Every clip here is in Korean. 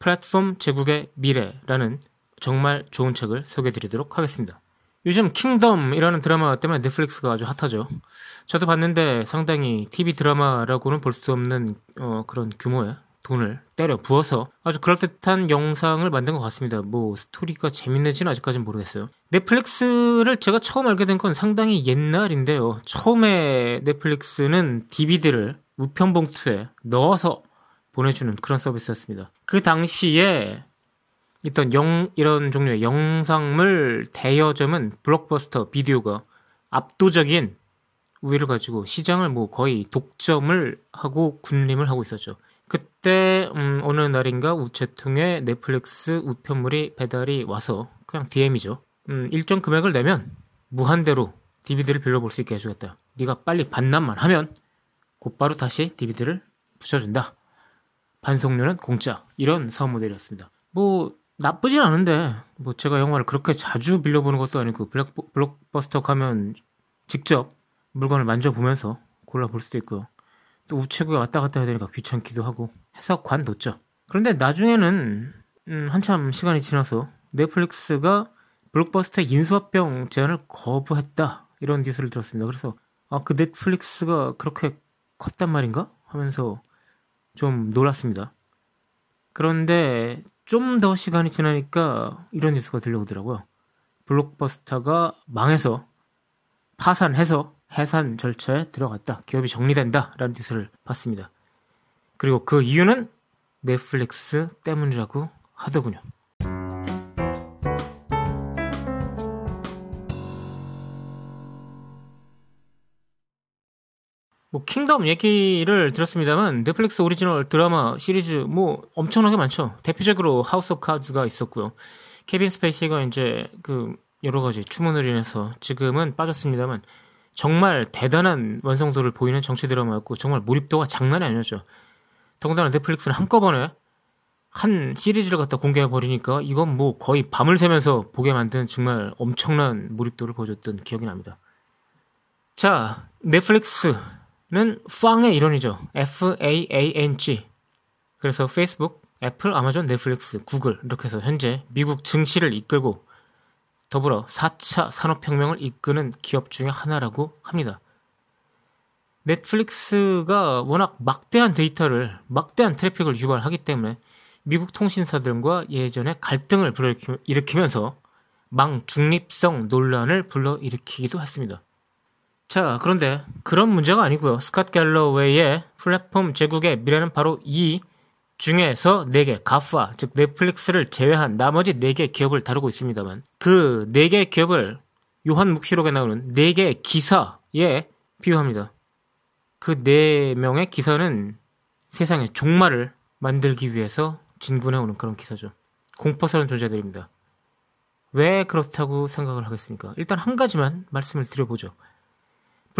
플랫폼 제국의 미래라는 정말 좋은 책을 소개해 드리도록 하겠습니다. 요즘 킹덤이라는 드라마 때문에 넷플릭스가 아주 핫하죠. 저도 봤는데 상당히 TV 드라마라고는 볼 수 없는 어, 그런 규모의 돈을 때려 부어서 아주 그럴듯한 영상을 만든 것 같습니다. 뭐 스토리가 재밌는지는 아직까지는 모르겠어요. 넷플릭스를 제가 처음 알게 된 건 상당히 옛날인데요. 처음에 넷플릭스는 DVD를 우편 봉투에 넣어서 보내주는 그런 서비스였습니다. 그 당시에 있던 영, 이런 종류의 영상물 대여점은 블록버스터 비디오가 압도적인 우위를 가지고 시장을 뭐 거의 독점을 하고 군림을 하고 있었죠. 그때 음, 어느 날인가 우체통에 넷플릭스 우편물이 배달이 와서 그냥 DM이죠. 음, 일정 금액을 내면 무한대로 DVD를 빌려볼 수 있게 해주겠다. 네가 빨리 반납만 하면 곧바로 다시 DVD를 붙여준다. 반송료는 공짜. 이런 사업 모델이었습니다. 뭐 나쁘진 않은데 뭐 제가 영화를 그렇게 자주 빌려보는 것도 아니고 블랙, 블록버스터 가면 직접 물건을 만져보면서 골라볼 수도 있고요. 또 우체국에 왔다 갔다 해야 되니까 귀찮기도 하고 해서 관뒀죠. 그런데 나중에는 음, 한참 시간이 지나서 넷플릭스가 블록버스터의 인수합병 제안을 거부했다 이런 뉴스를 들었습니다. 그래서 아 그 넷플릭스가 그렇게 컸단 말인가 하면서 좀 놀랐습니다. 그런데 좀 더 시간이 지나니까 이런 뉴스가 들려오더라고요. 블록버스터가 망해서 파산해서 해산 절차에 들어갔다. 기업이 정리된다. 라는 뉴스를 봤습니다. 그리고 그 이유는 넷플릭스 때문이라고 하더군요. 뭐 킹덤 얘기를 들었습니다만 넷플릭스 오리지널 드라마 시리즈 뭐 엄청나게 많죠. 대표적으로 하우스 오브 카드가 있었고요. 케빈 스페이시가 이제 그 여러 가지 추문을 인해서 지금은 빠졌습니다만 정말 대단한 완성도를 보이는 정치 드라마였고 정말 몰입도가 장난이 아니었죠. 더군다나 넷플릭스는 한꺼번에 한 시리즈를 갖다 공개해 버리니까 이건 뭐 거의 밤을 새면서 보게 만든 정말 엄청난 몰입도를 보여줬던 기억이 납니다. 자, 넷플릭스 는 팡의 일원이죠. F-A-A-N-G. 그래서 페이스북, 애플, 아마존, 넷플릭스, 구글 이렇게 해서 현재 미국 증시를 이끌고 더불어 4차 산업혁명을 이끄는 기업 중의 하나라고 합니다. 넷플릭스가 워낙 막대한 데이터를, 막대한 트래픽을 유발하기 때문에 미국 통신사들과 예전에 갈등을 불러일으키면서 망 중립성 논란을 불러일으키기도 했습니다. 자, 그런데 그런 문제가 아니고요. 스캇 갤러웨이의 플랫폼 제국의 미래는 바로 이 중에서 4개, 가파, 즉 넷플릭스를 제외한 나머지 4개 기업을 다루고 있습니다만 그 4개 기업을 요한 묵시록에 나오는 4개의 기사에 비유합니다. 그 4명의 기사는 세상에 종말을 만들기 위해서 진군해오는 그런 기사죠. 공포스러운 존재들입니다. 왜 그렇다고 생각을 하겠습니까? 일단 한 가지만 말씀을 드려보죠.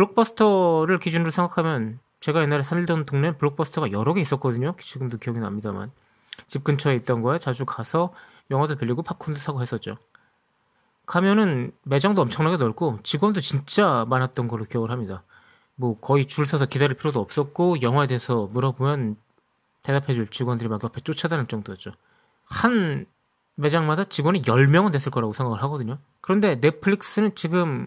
블록버스터를 기준으로 생각하면 제가 옛날에 살던 동네는 블록버스터가 여러 개 있었거든요. 지금도 기억이 납니다만. 집 근처에 있던 거에 자주 가서 영화도 빌리고 팝콘도 사고 했었죠. 가면은 매장도 엄청나게 넓고 직원도 진짜 많았던 걸로 기억을 합니다. 뭐 거의 줄 서서 기다릴 필요도 없었고 영화에 대해서 물어보면 대답해줄 직원들이 막 옆에 쫓아다닐 정도였죠. 한 매장마다 직원이 10명은 됐을 거라고 생각을 하거든요. 그런데 넷플릭스는 지금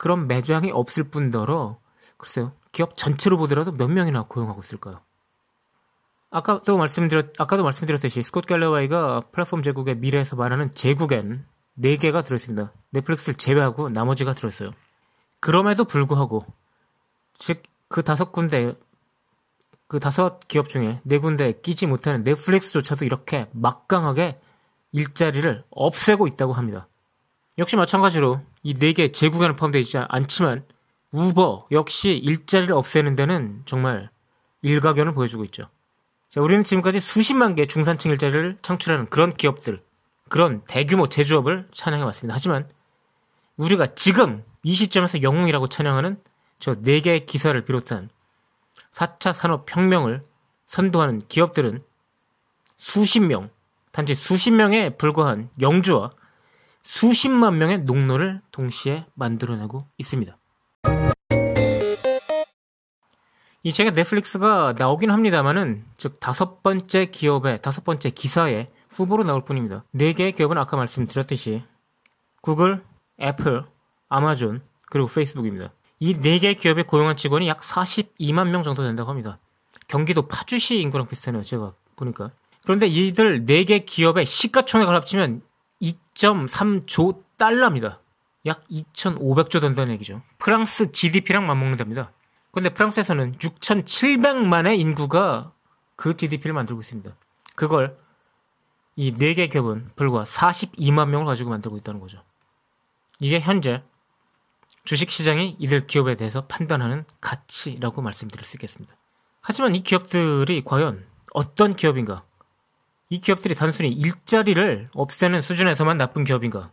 그런 매장이 없을 뿐더러 글쎄요. 기업 전체로 보더라도 몇 명이나 고용하고 있을까요? 아까도 말씀드렸, 아까도 말씀드렸듯이 스콧 갤러와이가 플랫폼 제국의 미래에서 말하는 제국엔 4개가 들어있습니다. 넷플릭스를 제외하고 나머지가 들어있어요. 그럼에도 불구하고, 즉, 그 다섯 군데, 그 다섯 기업 중에 네 군데에 끼지 못하는 넷플릭스조차도 이렇게 막강하게 일자리를 없애고 있다고 합니다. 역시 마찬가지로 이 네 개 제국에는 포함되어 있지 않지만 우버 역시 일자리를 없애는 데는 정말 일가견을 보여주고 있죠. 자, 우리는 지금까지 수십만 개 중산층 일자리를 창출하는 그런 기업들, 그런 대규모 제조업을 찬양해 왔습니다. 하지만 우리가 지금 이 시점에서 영웅이라고 찬양하는 저 네 개의 기사를 비롯한 4차 산업혁명을 선도하는 기업들은 수십 명, 단지 수십 명에 불과한 영주와 수십만 명의 농노를 동시에 만들어내고 있습니다. 이 책에 넷플릭스가 나오긴 합니다만은 즉 다섯 번째 기업의 다섯 번째 기사에 후보로 나올 뿐입니다. 네 개의 기업은 아까 말씀드렸듯이 구글, 애플, 아마존 그리고 페이스북입니다. 이 네 개의 기업에 고용한 직원이 약 42만 명 정도 된다고 합니다. 경기도 파주시 인구랑 비슷하네요. 제가 보니까. 그런데 이들 네 개 기업의 시가총액을 합치면 2.3조 달러입니다. 약 2,500조 된다는 얘기죠. 프랑스 GDP랑 맞먹는답니다. 근데 프랑스에서는 6,700만의 인구가 그 GDP를 만들고 있습니다. 그걸 이 네 개 기업은 불과 42만 명을 가지고 만들고 있다는 거죠. 이게 현재 주식시장이 이들 기업에 대해서 판단하는 가치라고 말씀드릴 수 있겠습니다. 하지만 이 기업들이 과연 어떤 기업인가? 이 기업들이 단순히 일자리를 없애는 수준에서만 나쁜 기업인가?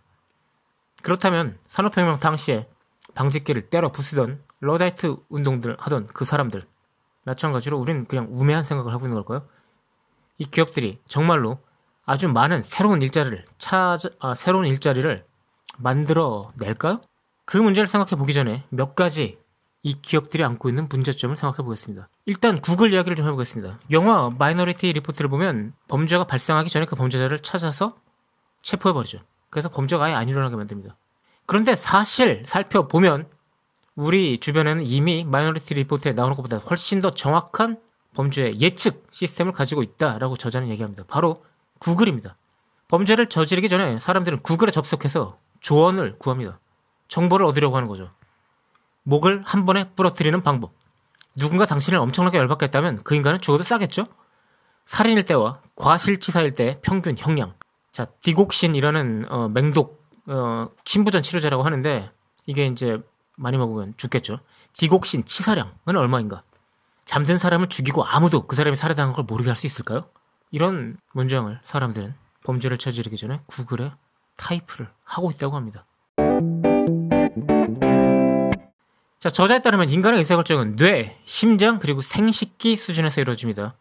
그렇다면 산업혁명 당시에 방직기를 때려 부수던 러다이트 운동들 하던 그 사람들 마찬가지로 우리는 그냥 우매한 생각을 하고 있는 걸까요? 이 기업들이 정말로 아주 많은 새로운 일자리를 찾아 아, 새로운 일자리를 만들어 낼까요? 그 문제를 생각해 보기 전에 몇 가지 이 기업들이 안고 있는 문제점을 생각해 보겠습니다. 일단 구글 이야기를 좀 해보겠습니다. 영화 마이너리티 리포트를 보면 범죄가 발생하기 전에 그 범죄자를 찾아서 체포해 버리죠. 그래서 범죄가 아예 안 일어나게 만듭니다. 그런데 사실 살펴보면 우리 주변에는 이미 마이너리티 리포트에 나오는 것보다 훨씬 더 정확한 범죄의 예측 시스템을 가지고 있다라고 저자는 얘기합니다. 바로 구글입니다. 범죄를 저지르기 전에 사람들은 구글에 접속해서 조언을 구합니다. 정보를 얻으려고 하는 거죠. 목을 한 번에 부러뜨리는 방법. 누군가 당신을 엄청나게 열받게 했다면 그 인간은 죽어도 싸겠죠? 살인일 때와 과실치사일 때 평균 형량. 자, 디곡신이라는 어, 맹독 어, 신부전 치료제라고 하는데 이게 이제 많이 먹으면 죽겠죠. 디곡신 치사량은 얼마인가? 잠든 사람을 죽이고 아무도 그 사람이 살해당한 걸 모르게 할 수 있을까요? 이런 문장을 사람들은 범죄를 저지르기 전에 구글에 타이프를 하고 있다고 합니다. 자, 저자에 따르면 인간의 의사결정은 뇌, 심장, 그리고 생식기 수준에서 이루어집니다.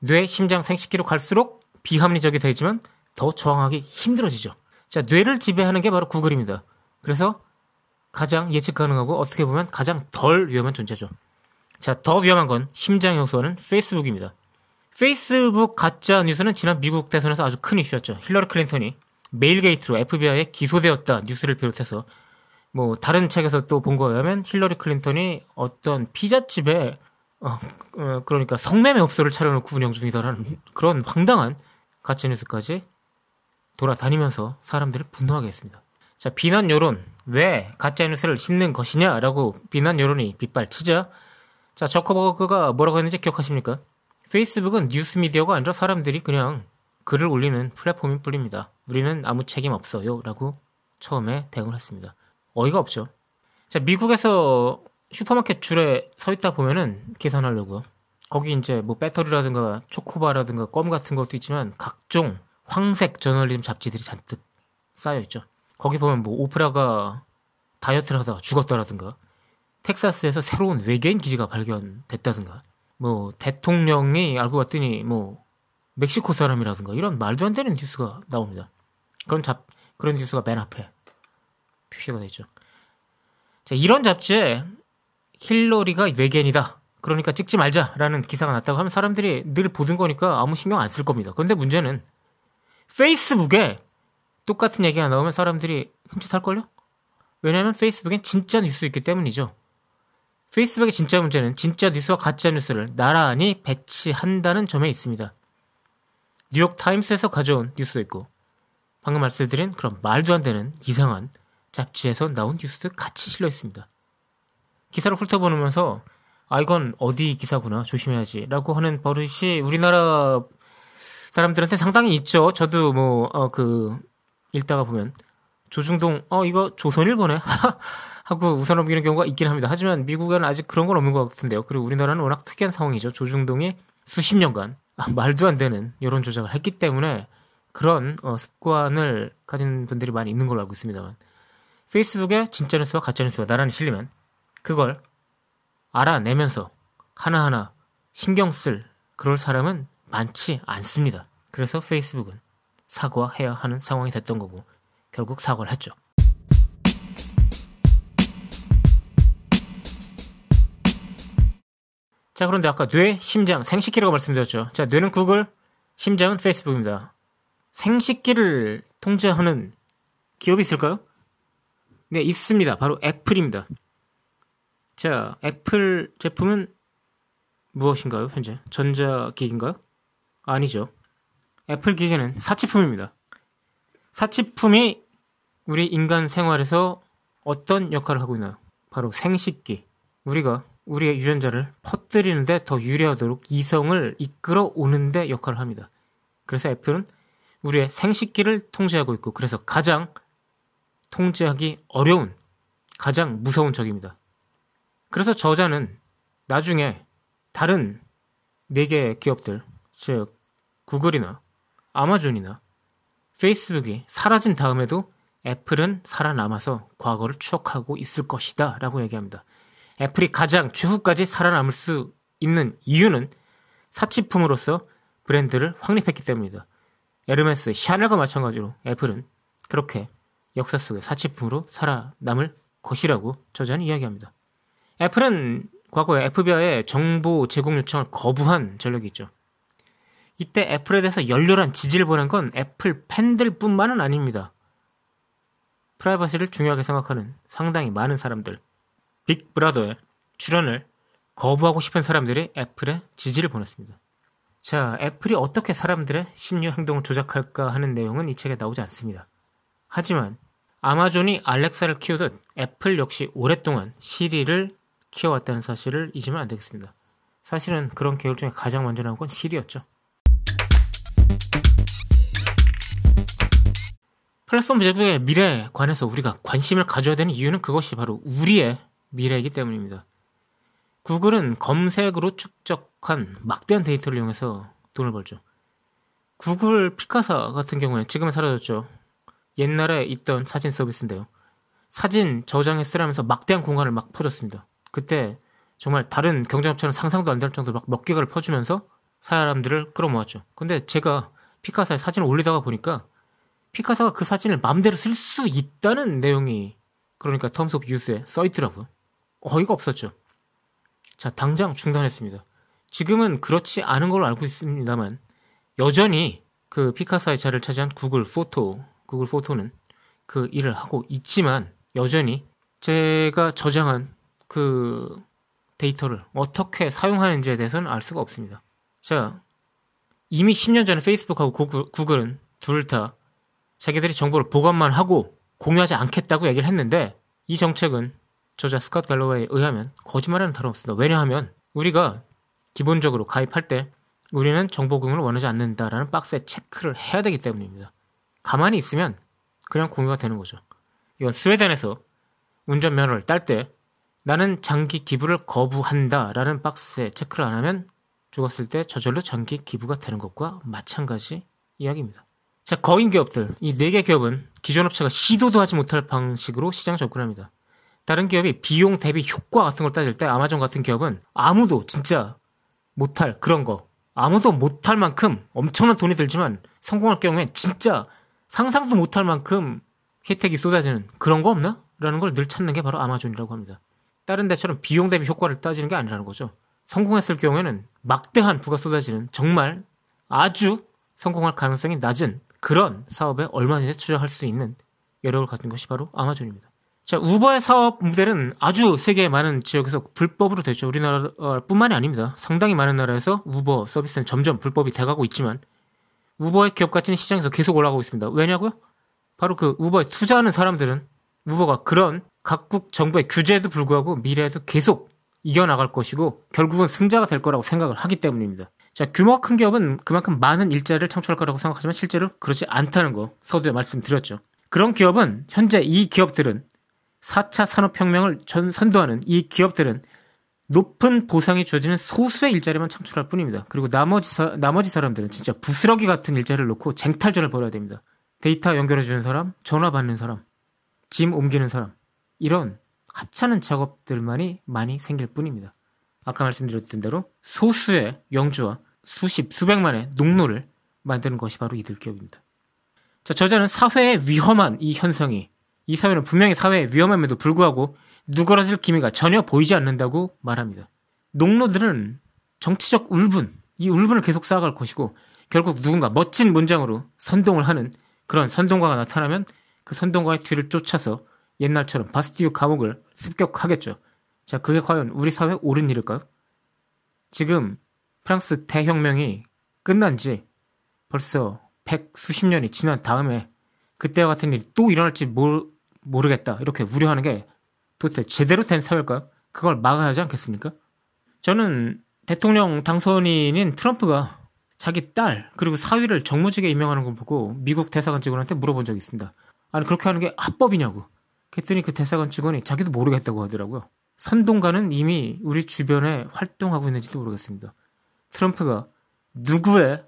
뇌, 심장, 생식기로 갈수록 비합리적이 되지만 더 저항하기 힘들어지죠. 자, 뇌를 지배하는 게 바로 구글입니다. 그래서 가장 예측 가능하고 어떻게 보면 가장 덜 위험한 존재죠. 자, 더 위험한 건 심장에 호소하는 페이스북입니다. 페이스북 가짜 뉴스는 지난 미국 대선에서 아주 큰 이슈였죠. 힐러리 클린턴이 메일 게이트로 FBI에 기소되었다 뉴스를 비롯해서 뭐 다른 책에서 또 본 거에 의하면 힐러리 클린턴이 어떤 피자집에 어, 어, 그러니까 성매매 업소를 차려놓고 운영 중이다라는 그런 황당한 가짜 뉴스까지 돌아다니면서 사람들을 분노하게 했습니다. 자, 비난 여론. 왜 가짜뉴스를 싣는 것이냐라고 비난 여론이 빗발치자 자, 저커버그가 뭐라고 했는지 기억하십니까? 페이스북은 뉴스 미디어가 아니라 사람들이 그냥 글을 올리는 플랫폼인 뿐입니다. 우리는 아무 책임 없어요. 라고 처음에 대응을 했습니다. 어이가 없죠. 자, 미국에서 슈퍼마켓 줄에 서 있다 보면은 계산하려고. 거기 이제 뭐 배터리라든가 초코바라든가 껌 같은 것도 있지만 각종 황색 저널리즘 잡지들이 잔뜩 쌓여 있죠. 거기 보면 뭐 오프라가 다이어트를 하다가 죽었다라든가 텍사스에서 새로운 외계인 기지가 발견됐다든가 뭐 대통령이 알고 봤더니 뭐 멕시코 사람이라든가 이런 말도 안 되는 뉴스가 나옵니다. 그런 잡 그런 뉴스가 맨 앞에 표시가 되어 있죠. 자, 이런 잡지에 힐러리가 외계인이다. 그러니까 찍지 말자라는 기사가 났다고 하면 사람들이 늘 보던 거니까 아무 신경 안 쓸 겁니다. 그런데 문제는 페이스북에 똑같은 얘기가 나오면 사람들이 흠칫할걸요? 왜냐하면 페이스북엔 진짜 뉴스 있기 때문이죠. 페이스북의 진짜 문제는 진짜 뉴스와 가짜 뉴스를 나란히 배치한다는 점에 있습니다. 뉴욕 타임스에서 가져온 뉴스도 있고 방금 말씀드린 그런 말도 안 되는 이상한 잡지에서 나온 뉴스도 같이 실려 있습니다. 기사를 훑어보면서 아 이건 어디 기사구나 조심해야지라고 하는 버릇이 우리나라 사람들한테 상당히 있죠. 저도 뭐그 읽다가 보면 조중동 어 이거 조선일보네 하고 우선 넘기는 경우가 있긴 합니다. 하지만 미국에는 아직 그런 건 없는 것 같은데요. 그리고 우리나라는 워낙 특이한 상황이죠. 조중동이 수십 년간 아, 말도 안 되는 여론 조작을 했기 때문에 그런 어, 습관을 가진 분들이 많이 있는 걸로 알고 있습니다만 페이스북에 진짜 뉴스와 가짜 뉴스가 나란히 실리면 그걸 알아내면서 하나하나 신경 쓸 그럴 사람은 많지 않습니다. 그래서 페이스북은 사과해야 하는 상황이 됐던 거고 결국 사과를 했죠. 자, 그런데 아까 뇌, 심장, 생식기라고 말씀드렸죠. 자, 뇌는 구글, 심장은 페이스북입니다. 생식기를 통제하는 기업이 있을까요? 네, 있습니다. 바로 애플입니다. 자, 애플 제품은 무엇인가요, 현재? 전자기기인가요? 아니죠. 애플 기계는 사치품입니다. 사치품이 우리 인간 생활에서 어떤 역할을 하고 있나요? 바로 생식기. 우리가 우리의 유전자를 퍼뜨리는데 더 유리하도록 이성을 이끌어 오는데 역할을 합니다. 그래서 애플은 우리의 생식기를 통제하고 있고 그래서 가장 통제하기 어려운 가장 무서운 적입니다. 그래서 저자는 나중에 다른 4개 기업들, 즉 구글이나 아마존이나 페이스북이 사라진 다음에도 애플은 살아남아서 과거를 추억하고 있을 것이다 라고 얘기합니다. 애플이 가장 최후까지 살아남을 수 있는 이유는 사치품으로서 브랜드를 확립했기 때문입니다. 에르메스, 샤넬과 마찬가지로 애플은 그렇게 역사 속의 사치품으로 살아남을 것이라고 저자는 이야기합니다. 애플은 과거에 FBI의 정보 제공 요청을 거부한 전력이 있죠. 이때 애플에 대해서 열렬한 지지를 보낸 건 애플 팬들뿐만은 아닙니다. 프라이버시를 중요하게 생각하는 상당히 많은 사람들, 빅브라더의 출현을 거부하고 싶은 사람들이 애플에 지지를 보냈습니다. 자, 애플이 어떻게 사람들의 심리 행동을 조작할까 하는 내용은 이 책에 나오지 않습니다. 하지만 아마존이 알렉사를 키우듯 애플 역시 오랫동안 시리를 키워왔다는 사실을 잊으면 안 되겠습니다. 사실은 그런 계열 중에 가장 먼저 나온 건 시리였죠. 플랫폼 제국의 미래에 관해서 우리가 관심을 가져야 되는 이유는 그것이 바로 우리의 미래이기 때문입니다. 구글은 검색으로 축적한 막대한 데이터를 이용해서 돈을 벌죠. 구글 피카사 같은 경우는 지금은 사라졌죠. 옛날에 있던 사진 서비스인데요. 사진 저장에 쓰라면서 막대한 공간을 막 퍼줬습니다. 그때 정말 다른 경쟁업체는 상상도 안 될 정도로 막 몇 개가를 퍼주면서 사람들을 끌어모았죠. 근데 제가 피카사에 사진을 올리다가 보니까 피카사가 그 사진을 마음대로 쓸 수 있다는 내용이 그러니까 terms of use에 써 있더라고요. 어이가 없었죠. 자, 당장 중단했습니다. 지금은 그렇지 않은 걸로 알고 있습니다만 여전히 그 피카사의 자리를 차지한 구글 포토, 구글 포토는 그 일을 하고 있지만 여전히 제가 저장한 그 데이터를 어떻게 사용하는지에 대해서는 알 수가 없습니다. 자, 이미 10년 전에 페이스북하고 구글, 구글은 둘 다 자기들이 정보를 보관만 하고 공유하지 않겠다고 얘기를 했는데 이 정책은 저자 스컷 갈로웨이에 의하면 거짓말하는 다름없습니다. 왜냐하면 우리가 기본적으로 가입할 때 우리는 정보 공유를 원하지 않는다라는 박스에 체크를 해야 되기 때문입니다. 가만히 있으면 그냥 공유가 되는 거죠. 이건 스웨덴에서 운전면허를 딸 때 나는 장기 기부를 거부한다 라는 박스에 체크를 안 하면 죽었을 때 저절로 장기 기부가 되는 것과 마찬가지 이야기입니다. 자, 거인 기업들. 이 네 개 기업은 기존 업체가 시도도 하지 못할 방식으로 시장 접근합니다. 다른 기업이 비용 대비 효과 같은 걸 따질 때 아마존 같은 기업은 아무도 진짜 못할 그런 거. 아무도 못할 만큼 엄청난 돈이 들지만 성공할 경우에 진짜 상상도 못할 만큼 혜택이 쏟아지는 그런 거 없나? 라는 걸 늘 찾는 게 바로 아마존이라고 합니다. 다른 데처럼 비용 대비 효과를 따지는 게 아니라는 거죠. 성공했을 경우에는 막대한 부가 쏟아지는 정말 아주 성공할 가능성이 낮은 그런 사업에 얼마든지 투자할 수 있는 여력을 가진 것이 바로 아마존입니다. 자, 우버의 사업 모델은 아주 세계 많은 지역에서 불법으로 됐죠. 우리나라뿐만이 아닙니다. 상당히 많은 나라에서 우버 서비스는 점점 불법이 돼가고 있지만 우버의 기업 가치는 시장에서 계속 올라가고 있습니다. 왜냐고요? 바로 그 우버에 투자하는 사람들은 우버가 그런 각국 정부의 규제에도 불구하고 미래에도 계속 이겨나갈 것이고 결국은 승자가 될 거라고 생각을 하기 때문입니다. 자, 규모가 큰 기업은 그만큼 많은 일자리를 창출할 거라고 생각하지만 실제로 그렇지 않다는 거 서두에 말씀드렸죠. 그런 기업은 현재 이 기업들은 4차 산업혁명을 전 선도하는 이 기업들은 높은 보상이 주어지는 소수의 일자리만 창출할 뿐입니다. 그리고 나머지 사, 나머지 사람들은 진짜 부스러기 같은 일자리를 놓고 쟁탈전을 벌여야 됩니다. 데이터 연결해주는 사람, 전화 받는 사람, 짐 옮기는 사람 이런 하찮은 작업들만이 많이 생길 뿐입니다. 아까 말씀드렸던 대로 소수의 영주와 수십, 수백만의 농노를 만드는 것이 바로 이들 기업입니다. 자, 저자는 사회에 위험한 이 현상이 이 사회는 분명히 사회에 위험함에도 불구하고 누그러질 기미가 전혀 보이지 않는다고 말합니다. 농노들은 정치적 울분, 이 울분을 계속 쌓아갈 것이고 결국 누군가 멋진 문장으로 선동을 하는 그런 선동가가 나타나면 그 선동가의 뒤를 쫓아서 옛날처럼 바스티유 감옥을 습격하겠죠. 자, 그게 과연 우리 사회에 옳은 일일까요? 지금 프랑스 대혁명이 끝난 지 벌써 백 수십 년이 지난 다음에 그때와 같은 일이 또 일어날지 모르, 모르겠다. 이렇게 우려하는 게 도대체 제대로 된 사회일까요? 그걸 막아야 하지 않겠습니까? 저는 대통령 당선인인 트럼프가 자기 딸 그리고 사위를 정무직에 임명하는 걸 보고 미국 대사관 직원한테 물어본 적이 있습니다. 아니 그렇게 하는 게 합법이냐고. 그랬더니 그 대사관 직원이 자기도 모르겠다고 하더라고요. 선동가는 이미 우리 주변에 활동하고 있는지도 모르겠습니다. 트럼프가 누구의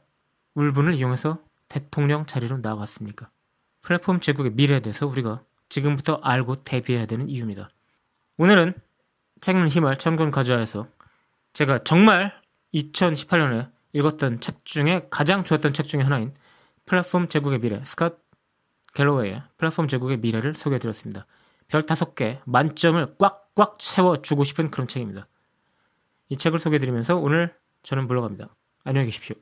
울분을 이용해서 대통령 자리로 나아갔습니까? 플랫폼 제국의 미래에 대해서 우리가 지금부터 알고 대비해야 되는 이유입니다. 오늘은 책은 힘을 참견 가져와서 제가 정말 2018년에 읽었던 책 중에 가장 좋았던 책 중에 하나인 플랫폼 제국의 미래, 스캇 갤로웨이의 플랫폼 제국의 미래를 소개해드렸습니다. 별 다섯 개 만점을 꽉꽉 채워주고 싶은 그런 책입니다. 이 책을 소개해드리면서 오늘 저는 물러갑니다. 안녕히 계십시오.